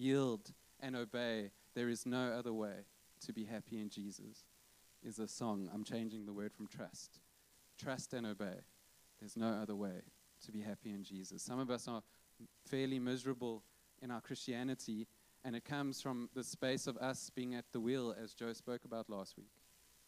yield and obey. There is no other way to be happy in Jesus, is a song. I'm changing the word from trust. Trust and obey. There's no other way to be happy in Jesus. Some of us are fairly miserable in our Christianity, and it comes from the space of us being at the wheel, as Joe spoke about last week.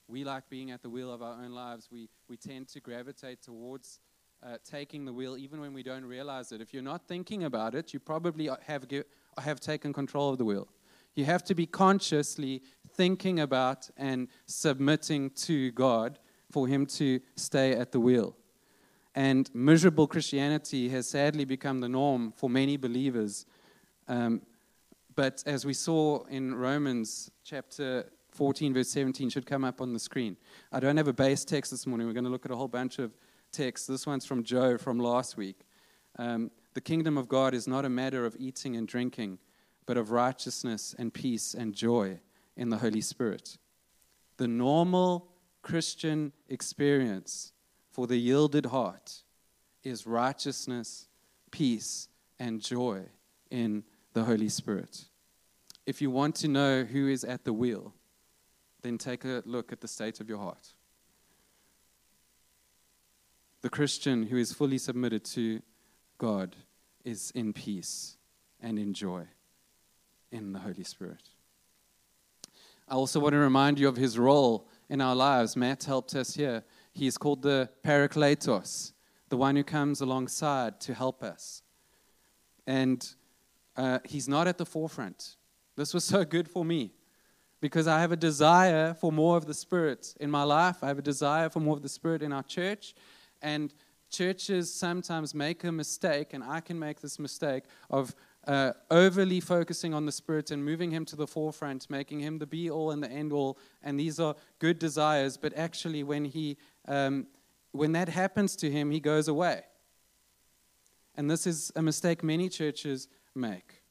We like being at the wheel of our own lives. We, we tend to gravitate towards uh, taking the wheel even when we don't realize it. If you're not thinking about it, you probably have, give, have taken control of the wheel. You have to be consciously thinking about and submitting to God for Him to stay at the wheel. And miserable Christianity has sadly become the norm for many believers. Um, but as we saw in Romans chapter 14, verse 17, should come up on the screen. I don't have a base text this morning. We're going to look at a whole bunch of texts. This one's from Joe from last week. Um, the kingdom of God is not a matter of eating and drinking, but of righteousness and peace and joy in the Holy Spirit. The normal Christian experience for the yielded heart is righteousness, peace, and joy in the Holy Spirit. If you want to know who is at the wheel, then take a look at the state of your heart. The Christian who is fully submitted to God is in peace and in joy in the Holy Spirit. I also want to remind you of his role in our lives. Matt helped us here. He is called the Parakletos, the one who comes alongside to help us. And uh, he's not at the forefront. This was so good for me because I have a desire for more of the Spirit in my life. I have a desire for more of the Spirit in our church. And churches sometimes make a mistake, and I can make this mistake of uh, overly focusing on the Spirit and moving Him to the forefront, making Him the be all and the end all. And these are good desires, but actually, when, he, um, when that happens to Him, He goes away. And this is a mistake many churches make.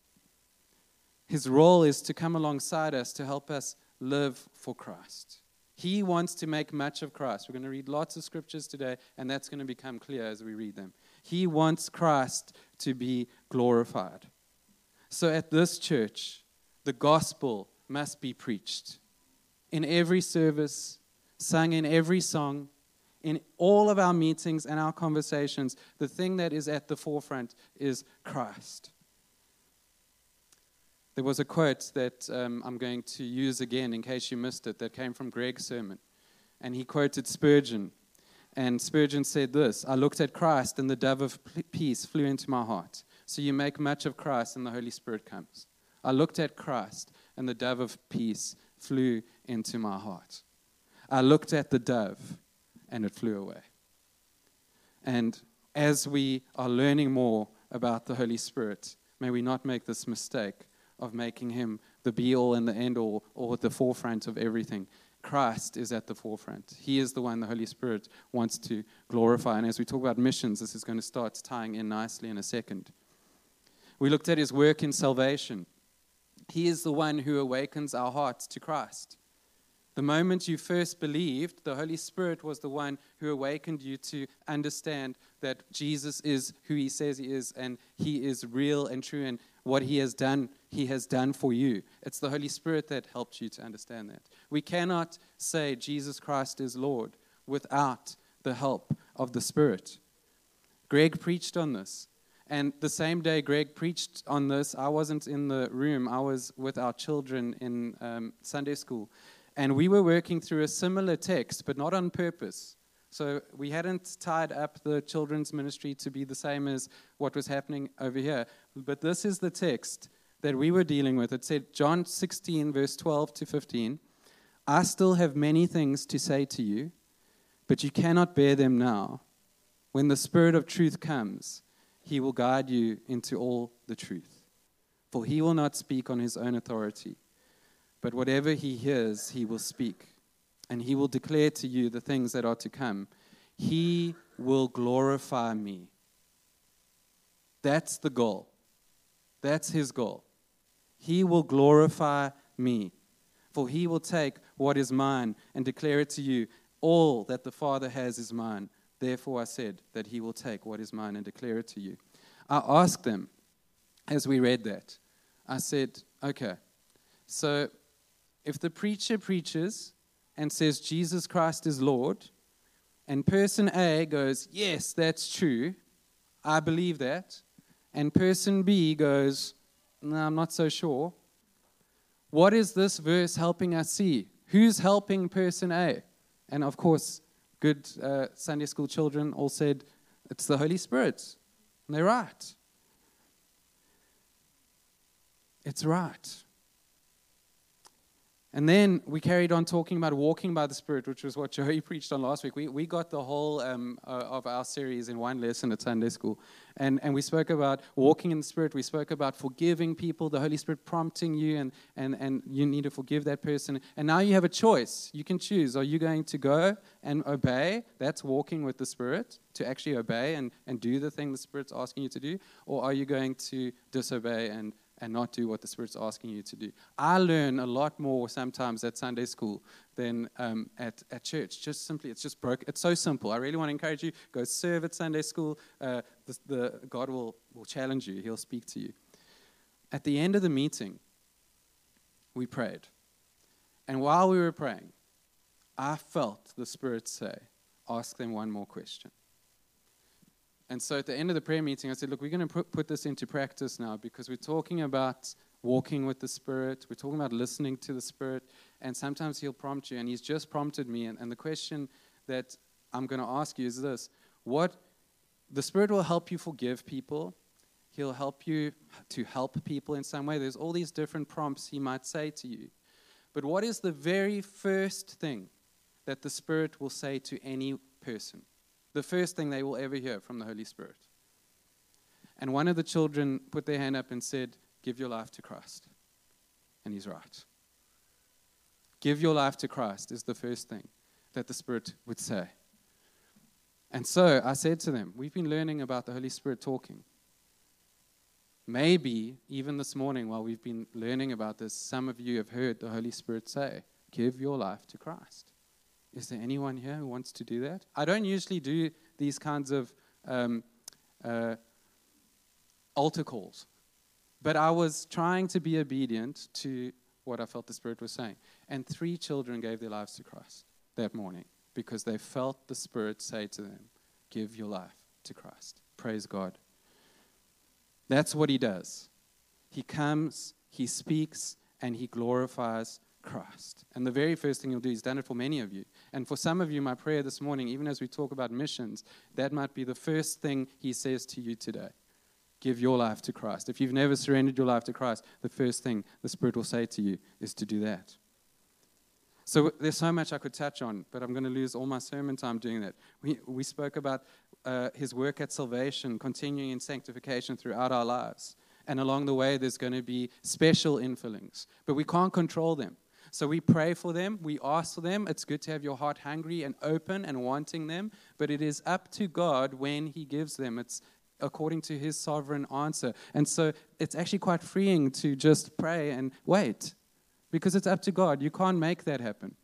His role is to come alongside us to help us live for Christ. He wants to make much of Christ. We're going to read lots of scriptures today, and that's going to become clear as we read them. He wants Christ to be glorified. So at this church, the gospel must be preached in every service, sung in every song, in all of our meetings and our conversations. The thing that is at the forefront is Christ. There was a quote that um, I'm going to use again in case you missed it that came from Greg's sermon. And he quoted Spurgeon. And Spurgeon said this I looked at Christ, and the dove of peace flew into my heart. So you make much of Christ, and the Holy Spirit comes. I looked at Christ, and the dove of peace flew into my heart. I looked at the dove, and it flew away. And as we are learning more about the Holy Spirit, may we not make this mistake of making him the be all and the end all, or the forefront of everything. Christ is at the forefront. He is the one the Holy Spirit wants to glorify. And as we talk about missions, this is going to start tying in nicely in a second. We looked at his work in salvation. He is the one who awakens our hearts to Christ. The moment you first believed, the Holy Spirit was the one who awakened you to understand that Jesus is who he says he is and he is real and true and what he has done, he has done for you. It's the Holy Spirit that helped you to understand that. We cannot say Jesus Christ is Lord without the help of the Spirit. Greg preached on this. And the same day Greg preached on this, I wasn't in the room. I was with our children in um, Sunday school. And we were working through a similar text, but not on purpose. So we hadn't tied up the children's ministry to be the same as what was happening over here. But this is the text that we were dealing with. It said, John 16, verse 12 to 15, I still have many things to say to you, but you cannot bear them now. When the Spirit of truth comes, he will guide you into all the truth. For he will not speak on his own authority, but whatever he hears, he will speak. And he will declare to you the things that are to come. He will glorify me. That's the goal. That's his goal. He will glorify me. For he will take what is mine and declare it to you. All that the Father has is mine. Therefore, I said that he will take what is mine and declare it to you. I asked them as we read that, I said, okay, so if the preacher preaches and says Jesus Christ is Lord, and person A goes, yes, that's true, I believe that, and person B goes, no, I'm not so sure, what is this verse helping us see? Who's helping person A? And of course, good uh, Sunday school children all said, it's the Holy Spirit. And they're right. It's right. And then we carried on talking about walking by the Spirit, which was what Joey preached on last week. We, we got the whole um, uh, of our series in one lesson at Sunday school. And, and we spoke about walking in the Spirit. We spoke about forgiving people, the Holy Spirit prompting you, and, and, and you need to forgive that person. And now you have a choice. You can choose. Are you going to go and obey? That's walking with the Spirit, to actually obey and, and do the thing the Spirit's asking you to do. Or are you going to disobey and, and not do what the Spirit's asking you to do. I learn a lot more sometimes at Sunday school than um, at, at church. Just simply, it's just broke. It's so simple. I really want to encourage you go serve at Sunday school. Uh, the, the, God will, will challenge you, He'll speak to you. At the end of the meeting, we prayed. And while we were praying, I felt the Spirit say, Ask them one more question. And so at the end of the prayer meeting, I said, Look, we're going to put, this into practice now because we're talking about walking with the Spirit. We're talking about listening to the Spirit. And sometimes He'll prompt you. And He's just prompted me. And, and the question that I'm going to ask you is this What the Spirit will help you forgive people. He'll help you to help people in some way. There's all these different prompts He might say to you. But what is the very first thing that the Spirit will say to any person? The first thing they will ever hear from the Holy Spirit. And one of the children put their hand up and said, Give your life to Christ. And he's right. Give your life to Christ is the first thing that the Spirit would say. And so I said to them, We've been learning about the Holy Spirit talking. Maybe even this morning, while we've been learning about this, some of you have heard the Holy Spirit say, Give your life to Christ. Is there anyone here who wants to do that? I don't usually do these kinds of um, uh, altar calls, but I was trying to be obedient to what I felt the Spirit was saying. And three children gave their lives to Christ that morning because they felt the Spirit say to them, Give your life to Christ. Praise God. That's what He does. He comes, He speaks, and He glorifies Christ. And the very first thing He'll do, He's done it for many of you. And for some of you, my prayer this morning, even as we talk about missions, that might be the first thing He says to you today. Give your life to Christ. If you've never surrendered your life to Christ, the first thing the Spirit will say to you is to do that. So there's so much I could touch on, but I'm going to lose all my sermon time doing that. We, we spoke about uh, his work at salvation, continuing in sanctification throughout our lives. And along the way, there's going to be special infillings, but we can't control them. So we pray for them, we ask for them. It's good to have your heart hungry and open and wanting them, but it is up to God when He gives them. It's according to His sovereign answer. And so it's actually quite freeing to just pray and wait because it's up to God. You can't make that happen.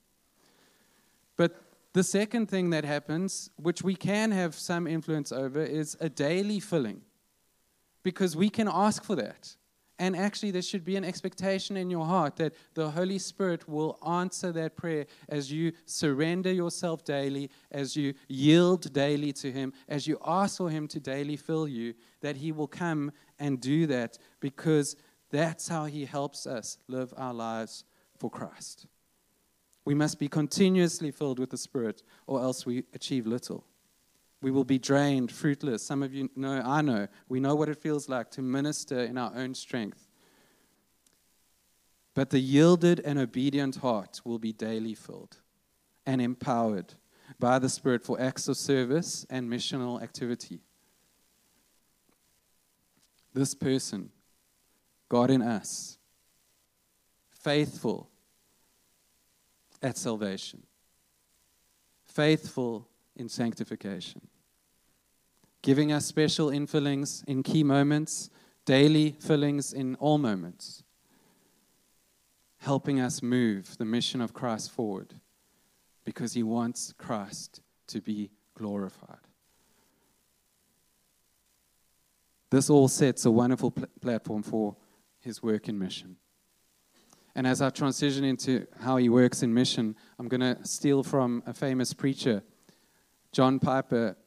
But the second thing that happens, which we can have some influence over, is a daily filling because we can ask for that. And actually, there should be an expectation in your heart that the Holy Spirit will answer that prayer as you surrender yourself daily, as you yield daily to Him, as you ask for Him to daily fill you, that He will come and do that because that's how He helps us live our lives for Christ. We must be continuously filled with the Spirit, or else we achieve little. We will be drained, fruitless. Some of you know, I know, we know what it feels like to minister in our own strength. But the yielded and obedient heart will be daily filled and empowered by the Spirit for acts of service and missional activity. This person, God in us, faithful at salvation, faithful in sanctification, giving us special infillings in key moments, daily fillings in all moments, helping us move the mission of Christ forward because he wants Christ to be glorified. This all sets a wonderful pl- platform for his work in mission. And as I transition into how he works in mission, I'm going to steal from a famous preacher. John Piper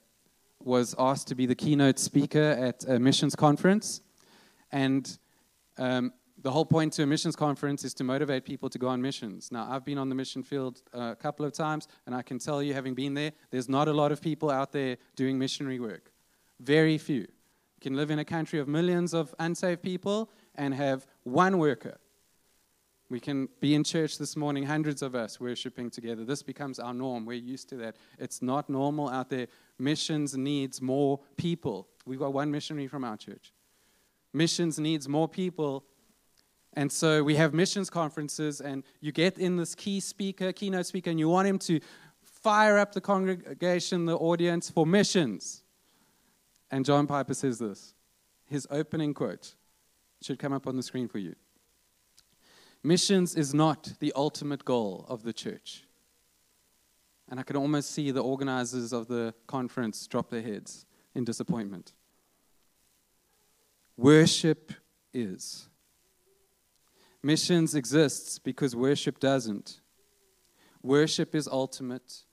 was asked to be the keynote speaker at a missions conference. And um, the whole point to a missions conference is to motivate people to go on missions. Now, I've been on the mission field a couple of times, and I can tell you, having been there, there's not a lot of people out there doing missionary work. Very few. You can live in a country of millions of unsaved people and have one worker. We can be in church this morning, hundreds of us worshiping together. This becomes our norm. We're used to that. It's not normal out there. Missions needs more people. We've got one missionary from our church. Missions needs more people and so we have missions conferences, and you get in this key speaker, keynote speaker, and you want him to fire up the congregation, the audience for missions. And John Piper says this his opening quote should come up on the screen for you. Missions is not the ultimate goal of the church. And I can almost see the organizers of the conference drop their heads in disappointment. Worship is. Missions exists because worship doesn't. Worship is ultimate,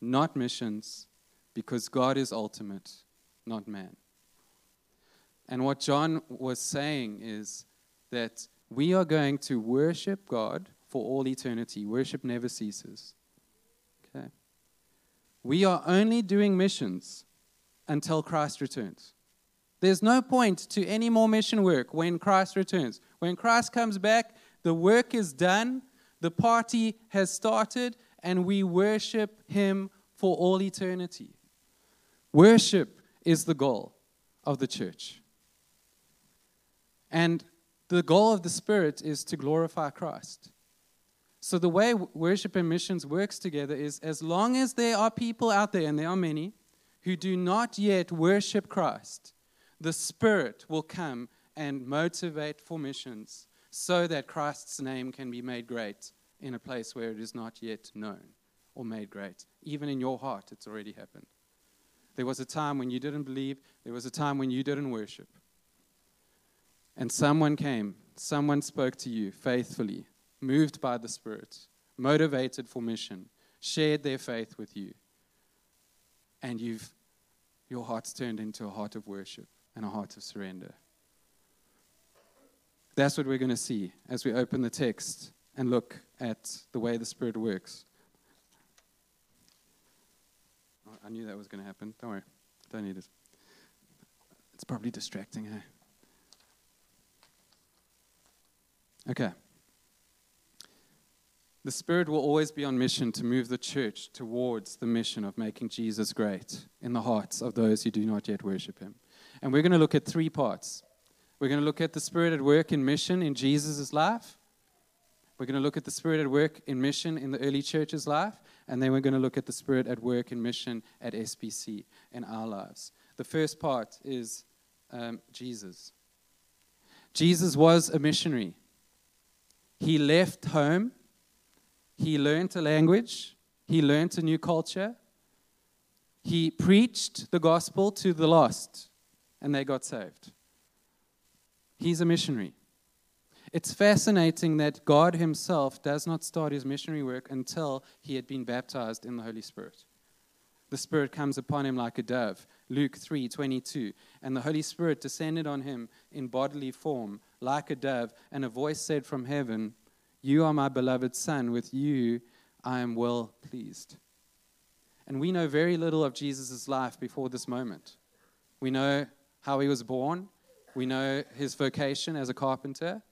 not missions, because God is ultimate, not man. And what John was saying is that we are going to worship God for all eternity. Worship never ceases. Okay? We are only doing missions until Christ returns. There's no point to any more mission work when Christ returns. When Christ comes back, the work is done, the party has started, and we worship Him for all eternity. Worship is the goal of the church. And the goal of the Spirit is to glorify Christ. So, the way worship and missions works together is as long as there are people out there, and there are many, who do not yet worship Christ, the Spirit will come and motivate for missions so that Christ's name can be made great in a place where it is not yet known or made great. Even in your heart, it's already happened. There was a time when you didn't believe, there was a time when you didn't worship. And someone came, someone spoke to you faithfully, moved by the Spirit, motivated for mission, shared their faith with you. And you've, your heart's turned into a heart of worship and a heart of surrender. That's what we're going to see as we open the text and look at the way the Spirit works. I knew that was going to happen. Don't worry. Don't need it. It's probably distracting, hey? Okay. The Spirit will always be on mission to move the church towards the mission of making Jesus great in the hearts of those who do not yet worship Him. And we're going to look at three parts. We're going to look at the Spirit at work in mission in Jesus' life. We're going to look at the Spirit at work in mission in the early church's life. And then we're going to look at the Spirit at work in mission at SBC in our lives. The first part is um, Jesus. Jesus was a missionary. He left home, he learned a language, he learned a new culture, he preached the gospel to the lost, and they got saved. He's a missionary. It's fascinating that God Himself does not start His missionary work until He had been baptized in the Holy Spirit. The Spirit comes upon him like a dove. Luke 3 22. And the Holy Spirit descended on him in bodily form like a dove, and a voice said from heaven, You are my beloved Son, with you I am well pleased. And we know very little of Jesus' life before this moment. We know how he was born, we know his vocation as a carpenter,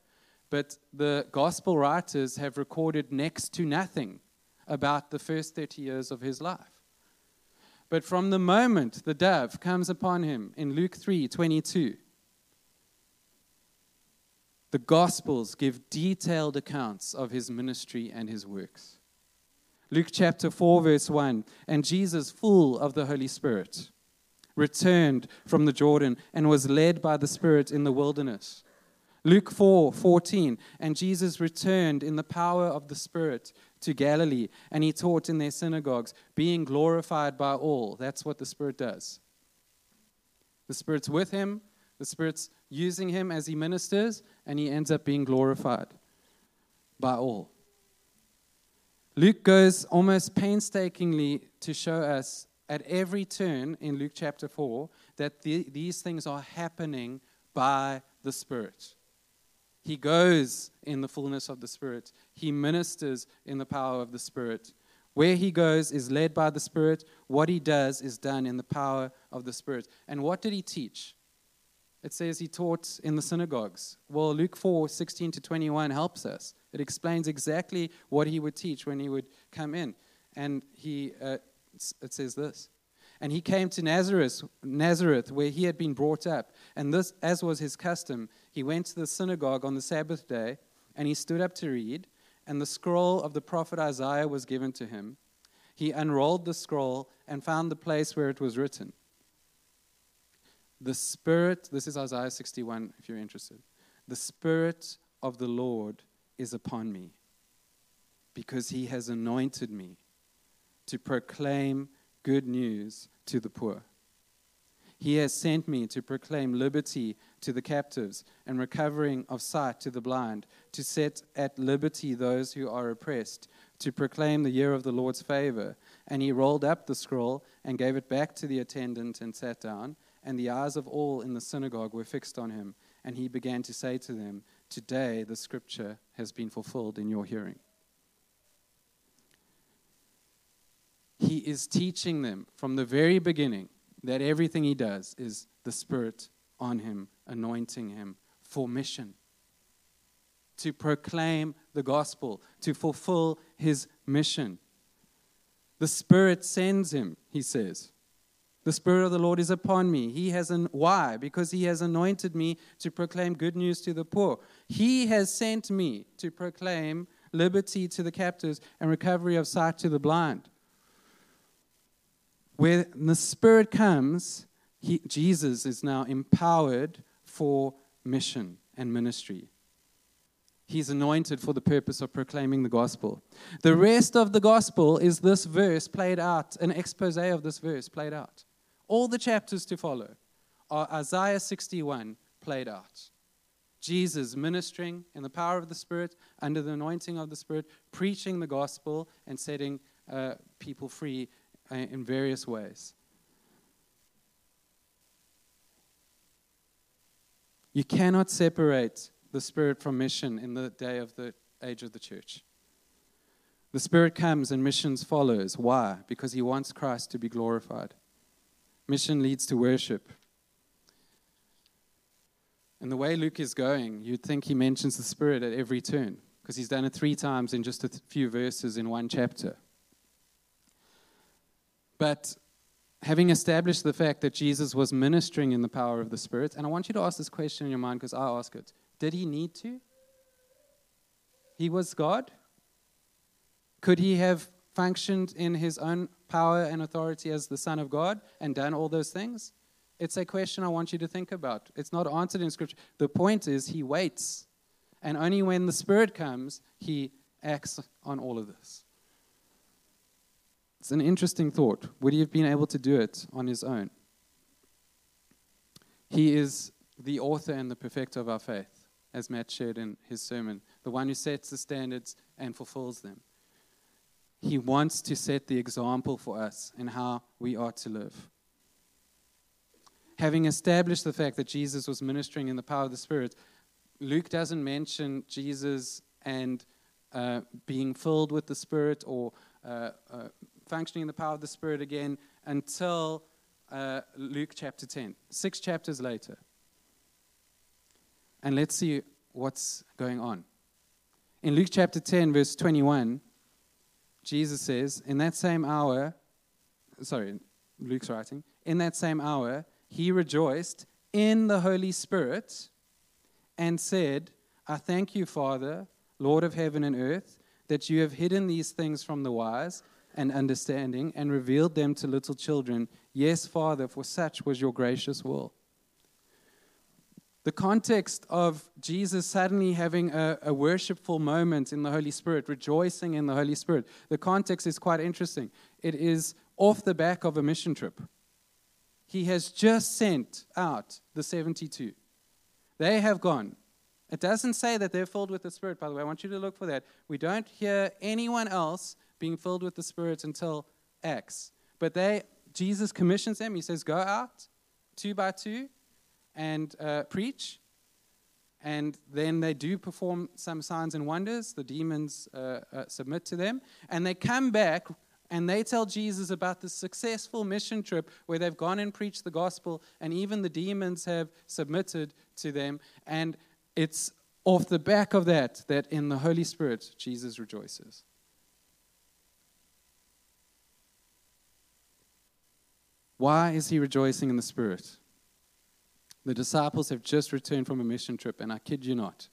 but the gospel writers have recorded next to nothing about the first 30 years of his life. But from the moment the dove comes upon him in Luke 3 22, the Gospels give detailed accounts of his ministry and his works. Luke chapter 4, verse 1 And Jesus, full of the Holy Spirit, returned from the Jordan and was led by the Spirit in the wilderness. Luke 4 14, and Jesus returned in the power of the Spirit to Galilee, and he taught in their synagogues, being glorified by all. That's what the Spirit does. The Spirit's with him, The Spirit's using him as he ministers, and he ends up being glorified by all. Luke goes almost painstakingly to show us at every turn in Luke chapter 4 that the, these things are happening by the Spirit. He goes in the fullness of the Spirit, he ministers in the power of the Spirit. Where he goes is led by the Spirit. What he does is done in the power of the Spirit. And what did he teach? It says he taught in the synagogues. Well, Luke 4 16 to 21 helps us. It explains exactly what he would teach when he would come in. And he, uh, it says this. And he came to Nazareth, Nazareth, where he had been brought up. And this, as was his custom, he went to the synagogue on the Sabbath day, and he stood up to read. And the scroll of the prophet Isaiah was given to him. He unrolled the scroll and found the place where it was written the Spirit, this is Isaiah 61, if you're interested. The Spirit of the Lord is upon me because he has anointed me to proclaim good news to the poor. He has sent me to proclaim liberty to the captives and recovering of sight to the blind, to set at liberty those who are oppressed, to proclaim the year of the Lord's favor. And he rolled up the scroll and gave it back to the attendant and sat down and the eyes of all in the synagogue were fixed on him. And he began to say to them, Today the scripture has been fulfilled in your hearing. He is teaching them from the very beginning that everything he does is the Spirit on him, anointing him for mission, to proclaim the gospel, to fulfill his mission. The Spirit sends him, he says. The Spirit of the Lord is upon me. He has an why? Because he has anointed me to proclaim good news to the poor. He has sent me to proclaim liberty to the captives and recovery of sight to the blind. When the Spirit comes, he, Jesus is now empowered for mission and ministry. He's anointed for the purpose of proclaiming the gospel. The rest of the gospel is this verse played out, an expose of this verse played out. All the chapters to follow are Isaiah 61 played out. Jesus ministering in the power of the Spirit, under the anointing of the Spirit, preaching the gospel and setting uh, people free uh, in various ways. You cannot separate the Spirit from mission in the day of the age of the church. The Spirit comes and missions follows. Why? Because He wants Christ to be glorified. Mission leads to worship. And the way Luke is going, you'd think he mentions the Spirit at every turn because he's done it three times in just a few verses in one chapter. But having established the fact that Jesus was ministering in the power of the Spirit, and I want you to ask this question in your mind because I ask it Did he need to? He was God. Could he have functioned in his own power and authority as the Son of God and done all those things? It's a question I want you to think about. It's not answered in Scripture. The point is, he waits. And only when the Spirit comes, he acts on all of this. It's an interesting thought. Would he have been able to do it on his own? He is the author and the perfecter of our faith, as Matt shared in his sermon, the one who sets the standards and fulfills them. He wants to set the example for us in how we are to live. Having established the fact that Jesus was ministering in the power of the Spirit, Luke doesn't mention Jesus and uh, being filled with the Spirit or uh, uh, functioning in the power of the Spirit again until uh, Luke chapter 10, six chapters later. And let's see what's going on. In Luke chapter 10, verse 21, Jesus says, in that same hour, sorry, Luke's writing, in that same hour, he rejoiced in the Holy Spirit and said, I thank you, Father, Lord of heaven and earth, that you have hidden these things from the wise and understanding and revealed them to little children. Yes, Father, for such was your gracious will. The context of Jesus suddenly having a, a, worshipful moment in the Holy Spirit, rejoicing in the Holy Spirit, the context is quite interesting. It is off the back of a mission trip. He has just sent out the 72. They have gone. It doesn't say that they're filled with the Spirit, by the way. I want you to look for that. We don't hear anyone else being filled with the Spirit until Acts. But they, Jesus commissions them. He says, Go out two by two and uh, preach. And then they do perform some signs and wonders. The demons uh, uh, submit to them. And they come back and they tell Jesus about the successful mission trip where they've gone and preached the gospel, and even the demons have submitted to them. And it's off the back of that that in the Holy Spirit, Jesus rejoices. Why is he rejoicing in the Spirit? The disciples have just returned from a mission trip, and I kid you not.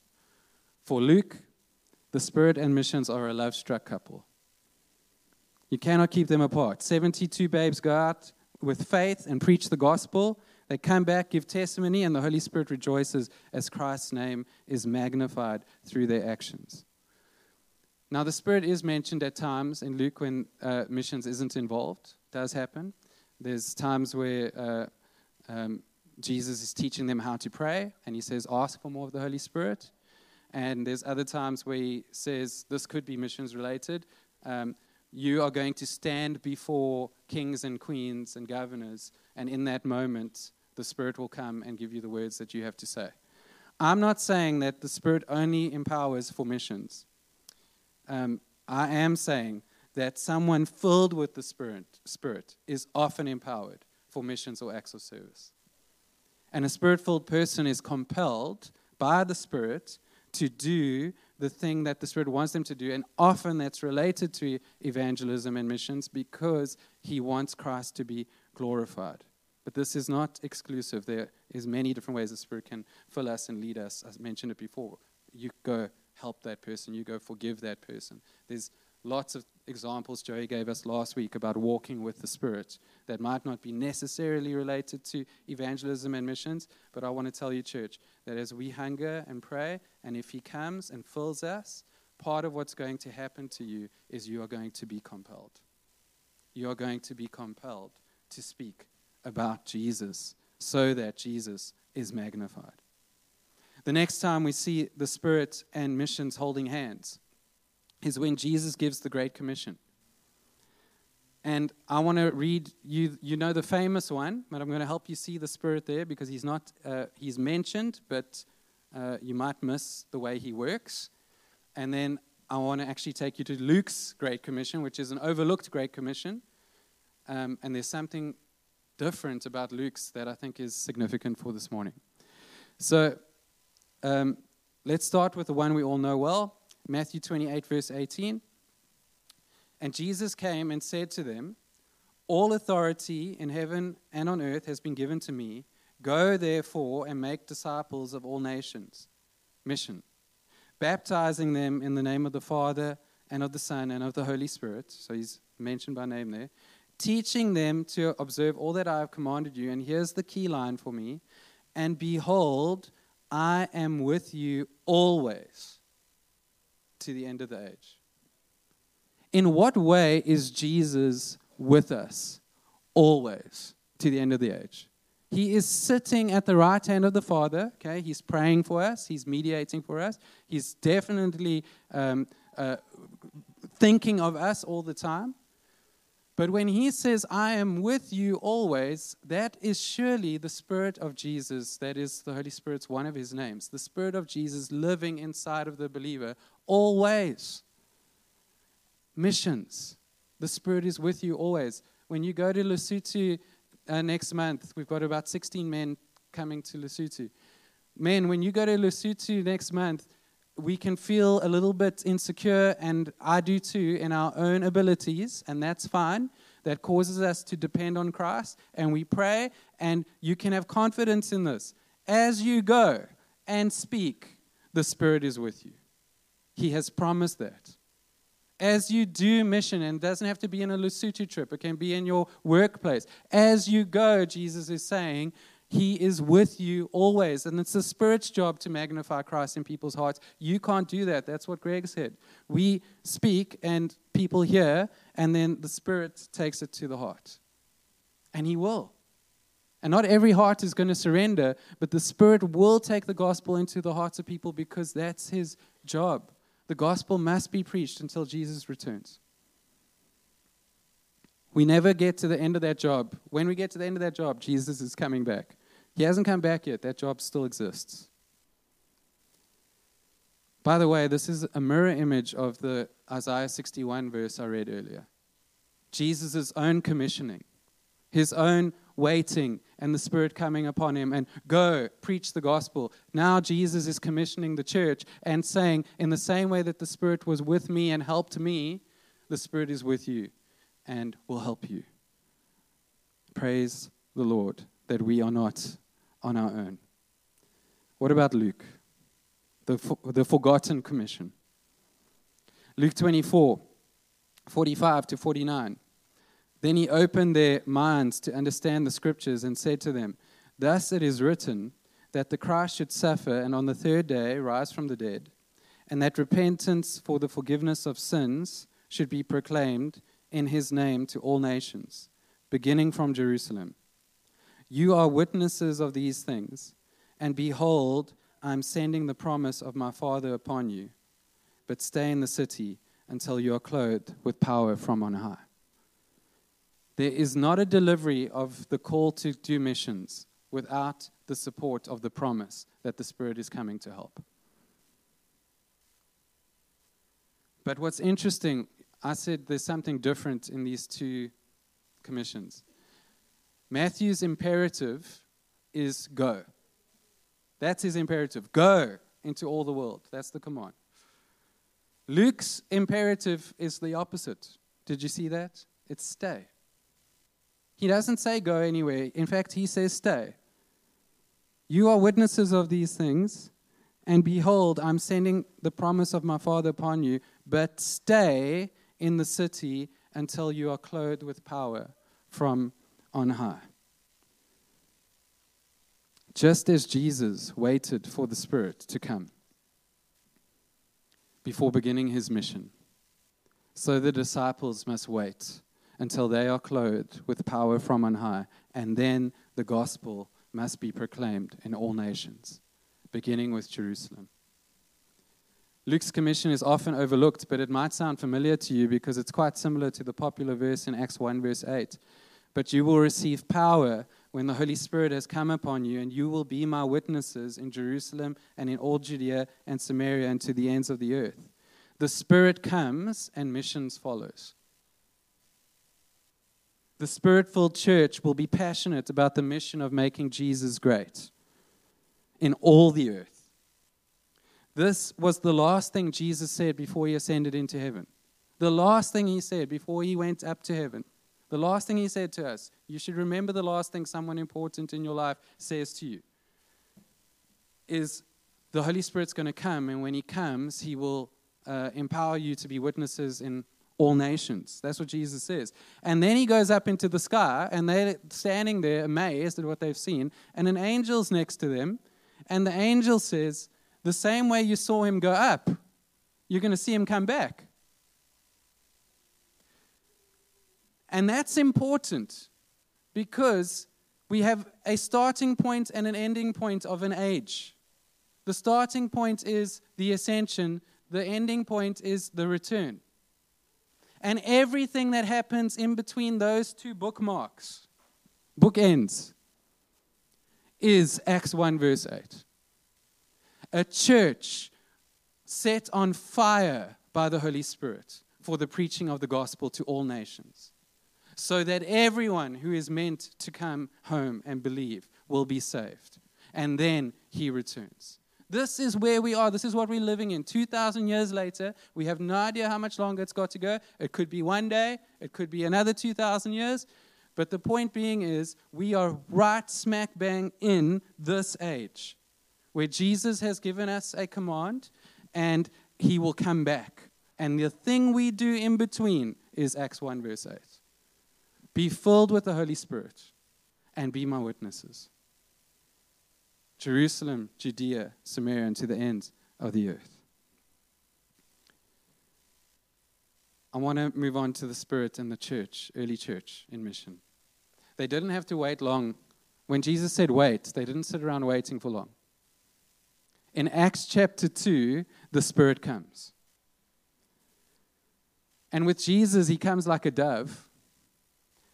For Luke, the Spirit and missions are a love struck couple. You cannot keep them apart. 72 babes go out with faith and preach the gospel. They come back, give testimony, and the Holy Spirit rejoices as Christ's name is magnified through their actions. Now, the Spirit is mentioned at times in Luke when uh, missions isn't involved. Does happen. There's times where uh, um, Jesus is teaching them how to pray, and he says, Ask for more of the Holy Spirit. And there's other times where he says, This could be missions related. Um, you are going to stand before kings and queens and governors, and in that moment, the Spirit will come and give you the words that you have to say. I'm not saying that the Spirit only empowers for missions. Um, I am saying that someone filled with the Spirit, Spirit is often empowered for missions or acts of service. And a Spirit filled person is compelled by the Spirit to do the thing that the Spirit wants them to do. And often that's related to evangelism and missions because He wants Christ to be glorified. But this is not exclusive. There is many different ways the Spirit can fill us and lead us. I mentioned it before. You go help that person. You go forgive that person. There's lots of examples Joey gave us last week about walking with the Spirit that might not be necessarily related to evangelism and missions, but I want to tell you, church, that as we hunger and pray, and if He comes and fills us, part of what's going to happen to you is you are going to be compelled. You are going to be compelled to speak about Jesus so that Jesus is magnified. The next time we see the Spirit and missions holding hands, is when Jesus gives the Great Commission. And I want to read you, you know the famous one, but I'm going to help you see the Spirit there because he's not, uh, he's mentioned, but uh, you might miss the way he works. And then I want to actually take you to Luke's Great Commission, which is an overlooked Great Commission. Um, and there's something different about Luke's that I think is significant for this morning. So um, let's start with the one we all know well Matthew 28, verse 18. And Jesus came and said to them, All authority in heaven and on earth has been given to me. Go therefore and make disciples of all nations. Mission. Baptizing them in the name of the Father and of the Son and of the Holy Spirit. So he's mentioned by name there. Teaching them to observe all that I have commanded you. And here's the key line for me. And behold, I am with you always to the end of the age. In what way is Jesus with us always to the end of the age? He is sitting at the right hand of the Father. Okay, he's praying for us. He's mediating for us. He's definitely um, uh, thinking of us all the time. But when he says, I am with you always, that is surely the Spirit of Jesus. That is the Holy Spirit's one of his names. The Spirit of Jesus living inside of the believer always. Missions. The Spirit is with you always. When you go to Lesotho uh, next month, we've got about 16 men coming to Lesotho. Men, when you go to Lesotho next month, we can feel a little bit insecure, and I do too, in our own abilities, and that's fine. That causes us to depend on Christ, and we pray, and you can have confidence in this. As you go and speak, the Spirit is with you. He has promised that. As you do mission, and it doesn't have to be in a Lesotho trip, it can be in your workplace. As you go, Jesus is saying, He is with you always. And it's the Spirit's job to magnify Christ in people's hearts. You can't do that. That's what Greg said. We speak, and people hear, and then the Spirit takes it to the heart. And He will. And not every heart is going to surrender, but the Spirit will take the gospel into the hearts of people because that's His job. The gospel must be preached until Jesus returns. We never get to the end of that job. When we get to the end of that job, Jesus is coming back. He hasn't come back yet. That job still exists. By the way, this is a mirror image of the Isaiah 61 verse I read earlier. Jesus' own commissioning, his own waiting, and the Spirit coming upon him, and go, preach the gospel. Now Jesus is commissioning the church and saying, in the same way that the Spirit was with me and helped me, the Spirit is with you and will help you. Praise the Lord that we are not on our own. What about Luke? The, the forgotten commission. Luke 24, 45 to 49. Then he opened their minds to understand the scriptures and said to them, Thus it is written that the Christ should suffer and on the third day rise from the dead, and that repentance for the forgiveness of sins should be proclaimed in his name to all nations, beginning from Jerusalem. You are witnesses of these things, and behold, I am sending the promise of my Father upon you. But stay in the city until you are clothed with power from on high. There is not a delivery of the call to do missions without the support of the promise that the Spirit is coming to help. But what's interesting I said there's something different in these two commissions. Matthew's imperative is go. That's his imperative. Go into all the world. That's the command. Luke's imperative is the opposite. Did you see that? It's stay. He doesn't say go anywhere. In fact, he says stay. You are witnesses of these things, and behold, I'm sending the promise of my Father upon you, but stay in the city until you are clothed with power from on high. Just as Jesus waited for the Spirit to come before beginning his mission, so the disciples must wait until they are clothed with power from on high, and then the gospel must be proclaimed in all nations, beginning with Jerusalem. Luke's commission is often overlooked, but it might sound familiar to you because it's quite similar to the popular verse in Acts 1, verse 8. But you will receive power when the Holy Spirit has come upon you, and you will be my witnesses in Jerusalem and in all Judea and Samaria and to the ends of the earth. The Spirit comes and missions follows. The spirit filled church will be passionate about the mission of making Jesus great in all the earth. This was the last thing Jesus said before he ascended into heaven. The last thing he said before he went up to heaven. The last thing he said to us. You should remember the last thing someone important in your life says to you is the Holy Spirit's going to come, and when he comes, he will uh, empower you to be witnesses in all nations. That's what Jesus says. And then he goes up into the sky, and they're standing there amazed at what they've seen, and an angel's next to them, and the angel says, the same way you saw him go up, you're going to see him come back. And that's important because we have a starting point and an ending point of an age. The starting point is the ascension, the ending point is the return. And everything that happens in between those two bookmarks, bookends, is Acts 1, verse 8 a church set on fire by the Holy Spirit for the preaching of the gospel to all nations, so that everyone who is meant to come home and believe will be saved. And then he returns. This is where we are. This is what we're living in. 2,000 years later, we have no idea how much longer it's got to go. It could be one day, it could be another 2,000 years. But the point being is, we are right smack bang in this age where Jesus has given us a command and he will come back. And the thing we do in between is Acts 1, verse 8. Be filled with the Holy Spirit and be my witnesses. Jerusalem, Judea, Samaria, and to the ends of the earth. I want to move on to the Spirit and the church, early church in mission. They didn't have to wait long when Jesus said wait, they didn't sit around waiting for long. In Acts chapter 2, the Spirit comes. And with Jesus, he comes like a dove.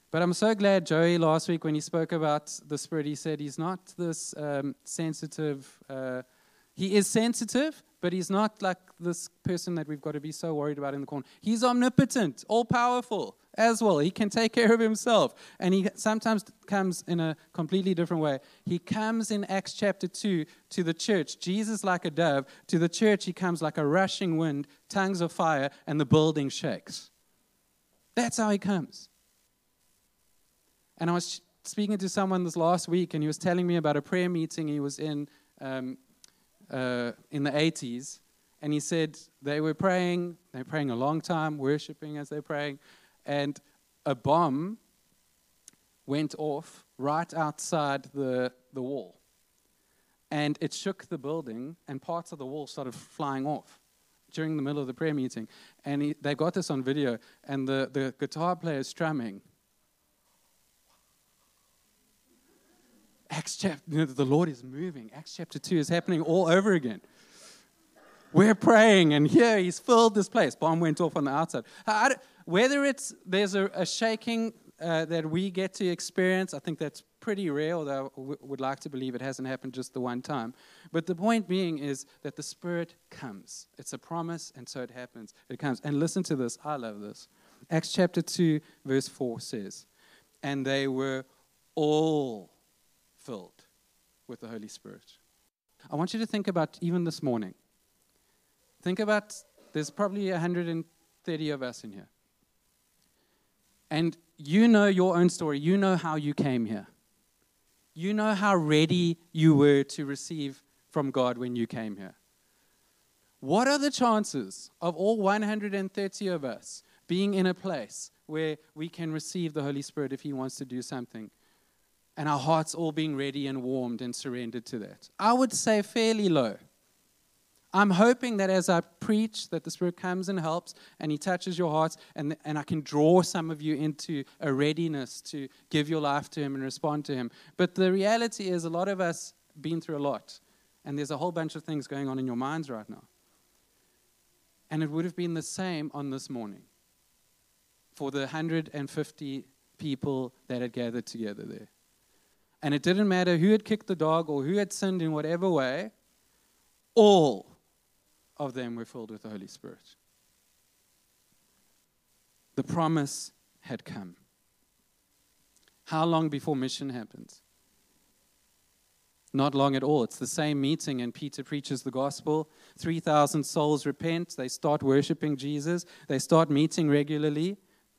But I'm so glad Joey last week, when he spoke about the Spirit, he said he's not this um, sensitive. Uh, he is sensitive, but he's not like this person that we've got to be so worried about in the corner. He's omnipotent, all powerful as well. He can take care of himself. And he sometimes comes in a completely different way. He comes in Acts chapter 2 to the church, Jesus like a dove. To the church, he comes like a rushing wind, tongues of fire, and the building shakes. That's how he comes. And I was speaking to someone this last week, and he was telling me about a prayer meeting he was in um, uh, in the 80s. And he said they were praying, they were praying a long time, worshiping as they're praying, and a bomb went off right outside the, the wall. And it shook the building, and parts of the wall started flying off during the middle of the prayer meeting. And he, they got this on video, and the, the guitar player is strumming. Acts chapter, you know, the Lord is moving. Acts chapter 2 is happening all over again. We're praying, and here he's filled this place. Bomb went off on the outside. whether it's there's a, a shaking uh, that we get to experience, I think that's pretty rare, although I w- would like to believe it hasn't happened just the one time. But the point being is that the Spirit comes. It's a promise, and so it happens. It comes. And listen to this. I love this. Acts chapter 2, verse 4 says, And they were all filled with the Holy Spirit. I want you to think about even this morning. Think about there's probably 130 of us in here. And you know your own story. You know how you came here. You know how ready you were to receive from God when you came here. What are the chances of all 130 of us being in a place where we can receive the Holy Spirit if He wants to do something and our hearts all being ready and warmed and surrendered to that? I would say fairly low. I'm hoping that as I preach, that the Spirit comes and helps and He touches your hearts, and, and I can draw some of you into a readiness to give your life to Him and respond to Him. But the reality is, a lot of us been through a lot, and there's a whole bunch of things going on in your minds right now. And it would have been the same on this morning for the 150 people that had gathered together there. And it didn't matter who had kicked the dog or who had sinned in whatever way, all of them were filled with the Holy Spirit. The promise had come. How long before mission happens? Not long at all. It's the same meeting, and Peter preaches the gospel. 3,000 souls repent. They start worshiping Jesus. They start meeting regularly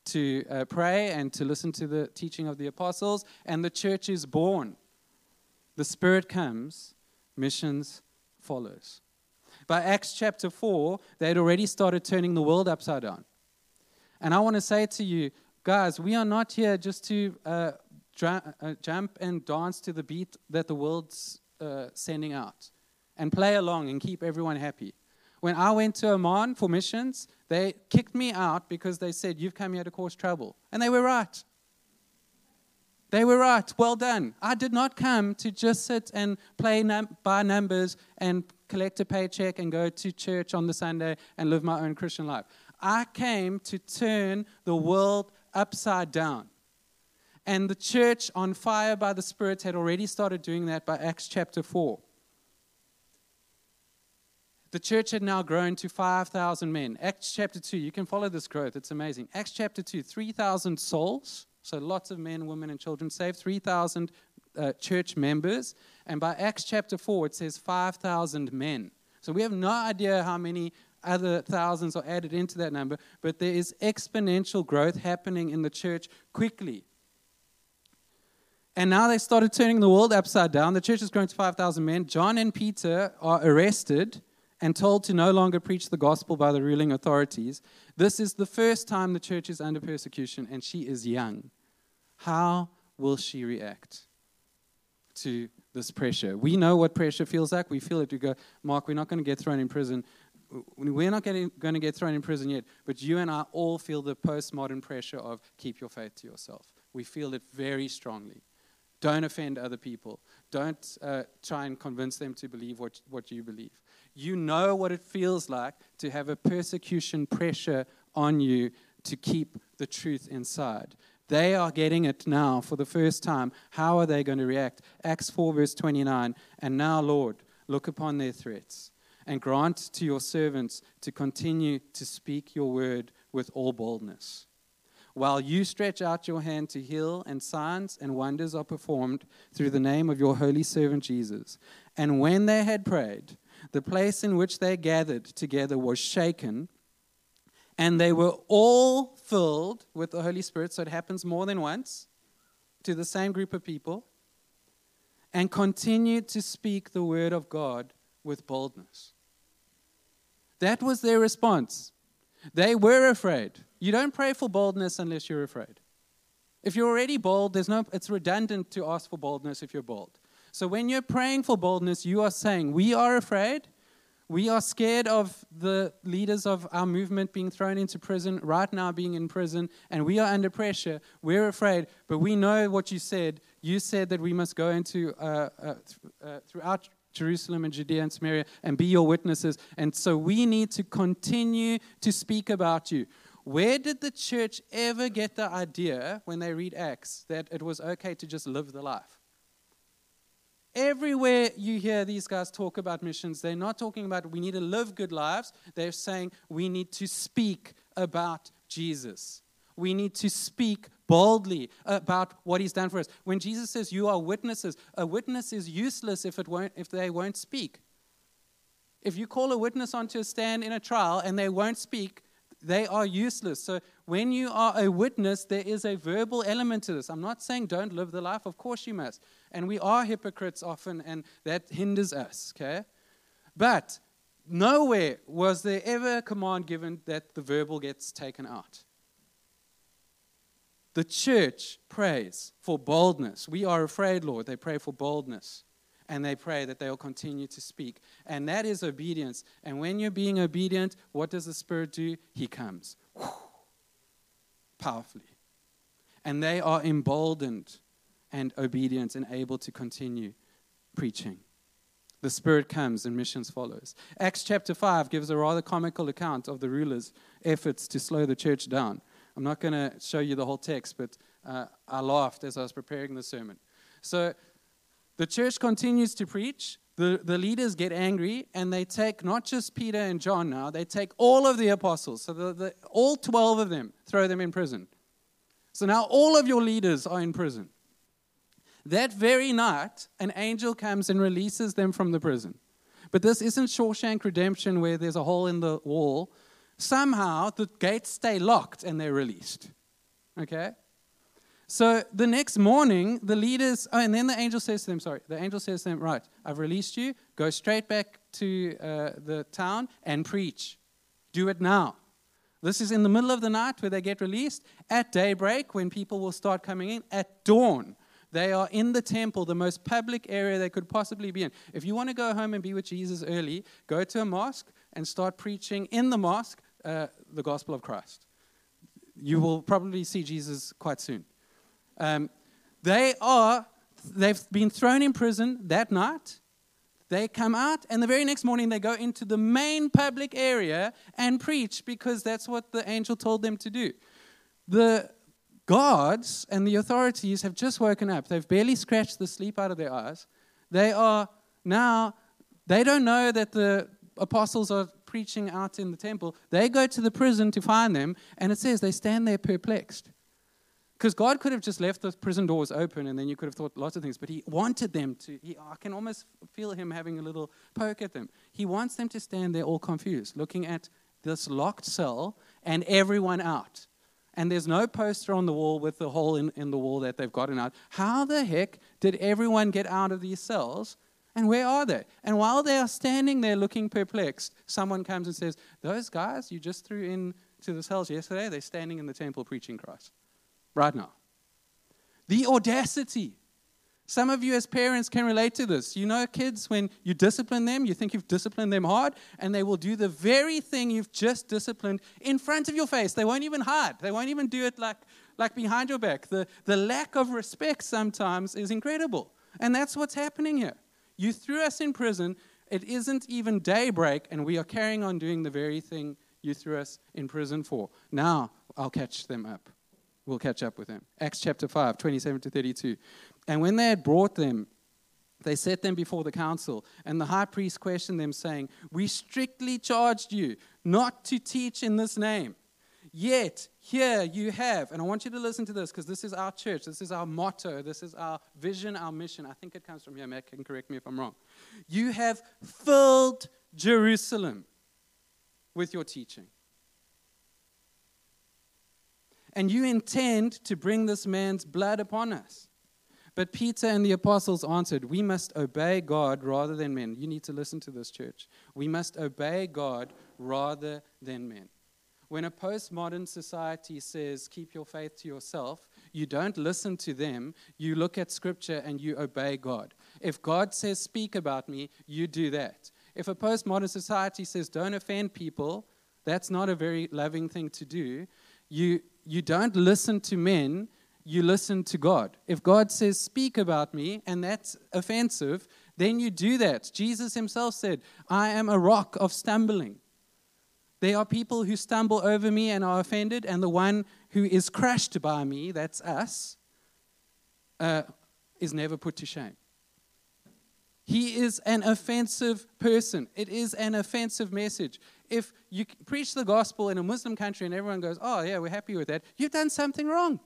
to uh, pray and to listen to the teaching of the apostles, and the church is born. The Spirit comes, missions follows. By Acts chapter 4, they had already started turning the world upside down. And I want to say to you, guys, we are not here just to uh, dra- uh, jump and dance to the beat that the world's uh, sending out and play along and keep everyone happy. When I went to Oman for missions, they kicked me out because they said, You've come here to cause trouble. And they were right. They were right. Well done. I did not come to just sit and play num- by numbers and collect a paycheck and go to church on the Sunday and live my own Christian life. I came to turn the world upside down. And the church on fire by the Spirit had already started doing that by Acts chapter 4. The church had now grown to 5,000 men. Acts chapter 2, you can follow this growth, it's amazing. Acts chapter 2, 3,000 souls, so lots of men, women, and children saved, 3,000 uh, church members. And by Acts chapter 4, it says 5,000 men. So we have no idea how many other thousands are added into that number, but there is exponential growth happening in the church quickly. And now they started turning the world upside down. The church has grown to 5,000 men. John and Peter are arrested and told to no longer preach the gospel by the ruling authorities. This is the first time the church is under persecution, and she is young. How will she react to this pressure? We know what pressure feels like. We feel it. We go, Mark, we're not going to get thrown in prison. We're not getting, going to get thrown in prison yet, but you and I all feel the postmodern pressure of keep your faith to yourself. We feel it very strongly. Don't offend other people. Don't uh, try and convince them to believe what, what you believe. You know what it feels like to have a persecution pressure on you to keep the truth inside. They are getting it now for the first time. How are they going to react? Acts 4, verse 29. And now, Lord, look upon their threats and grant to your servants to continue to speak your word with all boldness. While you stretch out your hand to heal, and signs and wonders are performed through the name of your holy servant Jesus. And when they had prayed, the place in which they gathered together was shaken and they were all filled with the Holy Spirit. So it happens more than once to the same group of people. And continued to speak the word of God with boldness. That was their response. They were afraid. You don't pray for boldness unless you're afraid. If you're already bold, there's no, it's redundant to ask for boldness if you're bold. So when you're praying for boldness, you are saying, We are afraid, we are scared of the leaders of our movement being thrown into prison, right now being in prison, and we are under pressure. We're afraid, but we know what you said. You said that we must go into uh, uh, th- uh, throughout Jerusalem and Judea and Samaria and be your witnesses. And so we need to continue to speak about you. Where did the church ever get the idea when they read Acts that it was okay to just live the life? Everywhere you hear these guys talk about missions, they're not talking about we need to live good lives. They're saying we need to speak about Jesus. We need to speak boldly about what he's done for us. When Jesus says you are witnesses, a witness is useless if, it won't, if they won't speak. If you call a witness onto a stand in a trial and they won't speak, they are useless. So when you are a witness, there is a verbal element to this. I'm not saying don't live the life, of course you must. And we are hypocrites often, and that hinders us, okay? But nowhere was there ever a command given that the verbal gets taken out. The church prays for boldness. We are afraid, Lord. They pray for boldness and they pray that they will continue to speak. And that is obedience. And when you're being obedient, what does the Spirit do? He comes Whew. powerfully. And they are emboldened and obedient and able to continue preaching. The Spirit comes and missions follows. Acts chapter 5 gives a rather comical account of the rulers' efforts to slow the church down. I'm not going to show you the whole text, but uh, I laughed as I was preparing the sermon. So the church continues to preach. The, the leaders get angry and they take not just Peter and John now, they take all of the apostles. So the, the, all 12 of them, throw them in prison. So now all of your leaders are in prison. That very night, an angel comes and releases them from the prison. But this isn't Shawshank Redemption where there's a hole in the wall. Somehow the gates stay locked and they're released. Okay? So the next morning, the leaders, oh, and then the angel says to them, sorry, the angel says to them, right, I've released you. Go straight back to uh, the town and preach. Do it now. This is in the middle of the night where they get released. At daybreak, when people will start coming in. At dawn, they are in the temple, the most public area they could possibly be in. If you want to go home and be with Jesus early, go to a mosque and start preaching in the mosque uh, the gospel of Christ. You will probably see Jesus quite soon. Um, they are, they've been thrown in prison that night. They come out, and the very next morning they go into the main public area and preach because that's what the angel told them to do. The guards and the authorities have just woken up. They've barely scratched the sleep out of their eyes. They are now, they don't know that the apostles are preaching out in the temple. They go to the prison to find them, and it says they stand there perplexed. Because God could have just left the prison doors open and then you could have thought lots of things, but He wanted them to. He, I can almost feel Him having a little poke at them. He wants them to stand there all confused, looking at this locked cell and everyone out. And there's no poster on the wall with the hole in, in the wall that they've gotten out. How the heck did everyone get out of these cells? And where are they? And while they are standing there looking perplexed, someone comes and says, Those guys you just threw into the cells yesterday, they're standing in the temple preaching Christ right now. The audacity Some of you, as parents, can relate to this. You know, kids, when you discipline them, you think you've disciplined them hard, and they will do the very thing you've just disciplined in front of your face. They won't even hide, they won't even do it like, like behind your back. The, the lack of respect sometimes is incredible. And that's what's happening here. You threw us in prison. It isn't even daybreak, and we are carrying on doing the very thing you threw us in prison for. Now I'll catch them up. We'll catch up with them. Acts chapter 5, 27 to 32. And when they had brought them, they set them before the council, and the high priest questioned them, saying, We strictly charged you not to teach in this name. Yet, here you have, and I want you to listen to this because this is our church, this is our motto, this is our vision, our mission. I think it comes from here. Matt can correct me if I'm wrong. You have filled Jerusalem with your teaching. And you intend to bring this man's blood upon us. But Peter and the apostles answered, We must obey God rather than men. You need to listen to this, church. We must obey God rather than men. When a postmodern society says, Keep your faith to yourself, you don't listen to them. You look at Scripture and you obey God. If God says, Speak about me, you do that. If a postmodern society says, Don't offend people, that's not a very loving thing to do. You, you don't listen to men, you listen to God. If God says, Speak about me, and that's offensive, then you do that. Jesus himself said, I am a rock of stumbling. There are people who stumble over me and are offended, and the one who is crushed by me, that's us, uh, is never put to shame. He is an offensive person. It is an offensive message. If you preach the gospel in a Muslim country and everyone goes, oh, yeah, we're happy with that, you've done something wrong.